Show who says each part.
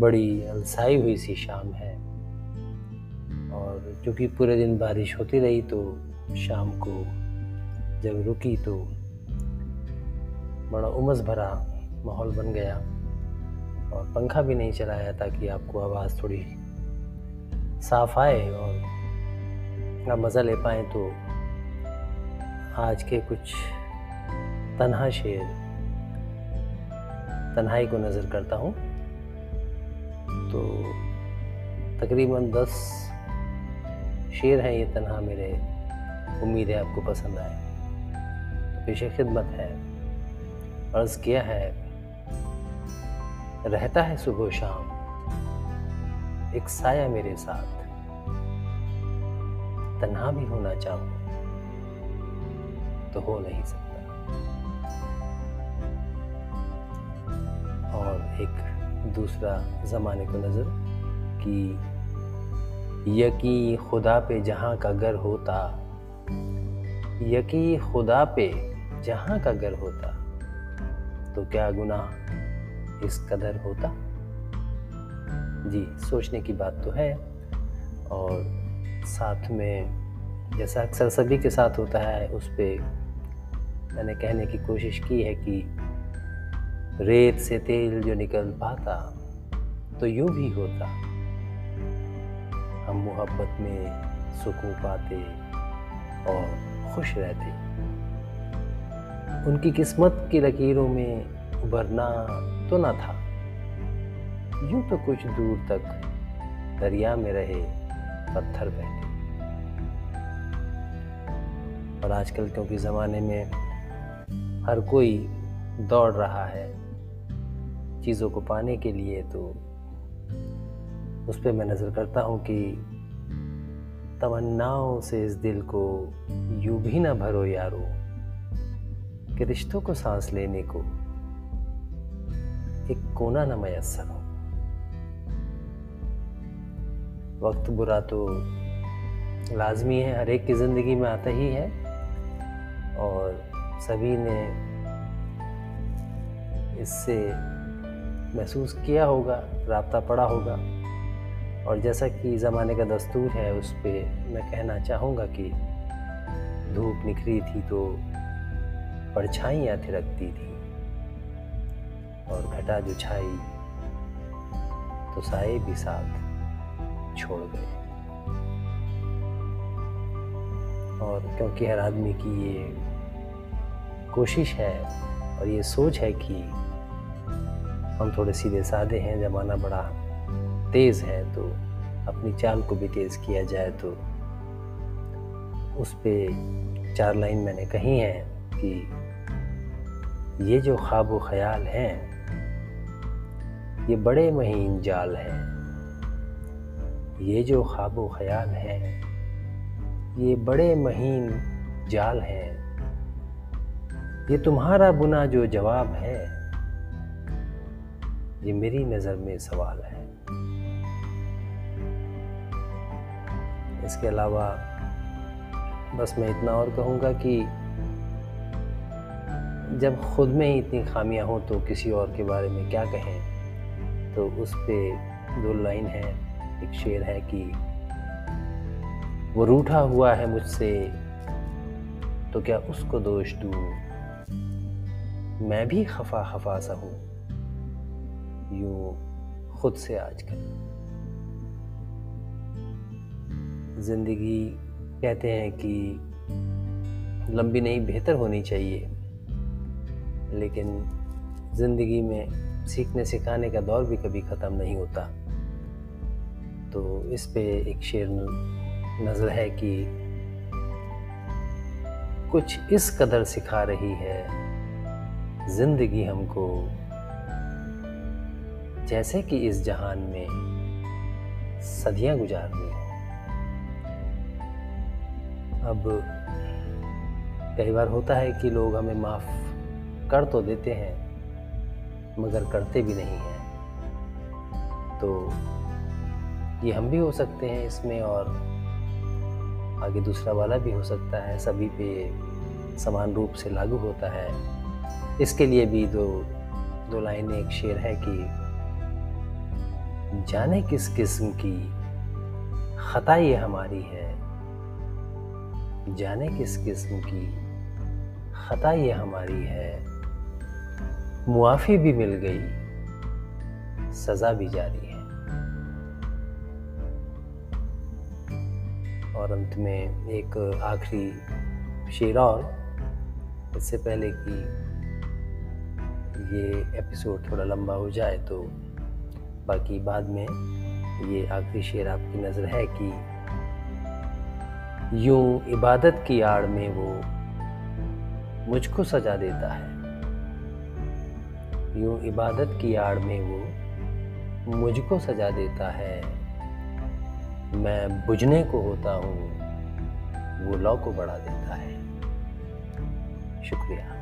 Speaker 1: बड़ी अलसाई हुई सी शाम है। और क्योंकि पूरे दिन बारिश होती रही तो शाम को जब रुकी तो बड़ा उमस भरा माहौल बन गया। और पंखा भी नहीं चलाया ताकि आपको आवाज़ थोड़ी साफ़ आए और आप मज़ा ले पाएँ तो आज के कुछ तनहा शेर तन्हाई को नज़र करता हूँ। तो तकरीबन दस शेर हैं ये तनहा मेरे। उम्मीद है आपको पसंद आए। तो पेशे खिदमत है। अर्ज़ किया है, रहता है सुबह शाम एक साया मेरे साथ। तन्हा भी होना चाहूँ तो हो नहीं सकता। और एक दूसरा ज़माने को नज़र कि यकी खुदा पे जहाँ का घर होता यकी खुदा पे जहाँ का घर होता तो क्या गुनाह इस कदर होता? जी, सोचने की बात तो है और साथ में जैसा अक्सर सभी के साथ होता है, उस पर मैंने कहने की कोशिश की है कि रेत से तेल जो निकल पाता तो यूँ भी होता। हम मोहब्बत में सुकून पाते और खुश रहते। उनकी किस्मत की लकीरों में उभरना तो ना था। यूँ तो कुछ दूर तक दरिया में रहे पत्थर बहते और आजकल क्योंकि ज़माने में हर कोई दौड़ रहा है चीज़ों को पाने के लिए तो उस पर मैं नज़र करता हूँ कि तमन्नाओं से इस दिल को यूँ भी ना भरो यारो कि रिश्तों को सांस लेने को एक कोना न मैसर हो। वक्त बुरा तो लाजमी है, हर एक की ज़िंदगी में आता ही है और सभी ने इससे महसूस किया होगा, रबता पड़ा होगा। और जैसा कि ज़माने का दस्तूर है, उस पर मैं कहना चाहूँगा कि धूप निखरी थी तो परछाइयाँ थिरकती थी। और घटा जो छाई तो साए भी साथ छोड़ गए। और क्योंकि हर आदमी की ये कोशिश है और ये सोच है कि हम थोड़े सीधे साधे हैं, ज़माना बड़ा तेज़ है तो अपनी चाल को भी तेज़ किया जाए तो उस पर चार लाइन मैंने कही हैं कि ये जो ख्वाब ख्याल हैं, ये बड़े महीन जाल हैं। ये जो ख्वाब ख्याल हैं, ये बड़े महीन जाल हैं। ये तुम्हारा बुना जो जवाब है ये मेरी नज़र में सवाल है। इसके अलावा बस मैं इतना और कहूँगा कि जब खुद में ही इतनी खामियाँ हों तो किसी और के बारे में क्या कहें तो उस पर दो लाइन है, एक शेर है कि, वो रूठा हुआ है मुझसे तो क्या उसको दोष दूँ? मैं भी खफा खफा सा हूँ। यूँ खुद से आज आजकल ज़िंदगी कहते हैं कि लंबी नहीं, बेहतर होनी चाहिए। लेकिन ज़िंदगी में सीखने सिखाने का दौर भी कभी ख़त्म नहीं होता। तो इस पे एक शेर नज़र है कि कुछ इस कदर सिखा रही है ज़िंदगी हमको। जैसे कि इस जहान में सदियाँ गुजारनी हो। अब कई बार होता है कि लोग हमें माफ़ कर तो देते हैं, मगर करते भी नहीं हैं। तो ये हम भी हो सकते हैं इसमें और आगे दूसरा वाला भी हो सकता है, सभी पे समान रूप से लागू होता है। इसके लिए भी दो दो लाइनें, एक शेर है कि जाने किस किस्म की खता ये हमारी है। जाने किस किस्म की खता ये हमारी है। मुआफ़ी भी मिल गई, सज़ा भी जारी है। और अंत में एक आखिरी शेर और, इससे पहले कि ये एपिसोड थोड़ा लंबा हो जाए तो बाकी बाद में ये आखिरी शेर आपकी नज़र है कि यूँ इबादत की आड़ में वो मुझको सजा देता है। यूँ इबादत की आड़ में वो मुझको सजा देता है। मैं बुझने को होता हूँ, वो लौ को बढ़ा देता है। शुक्रिया।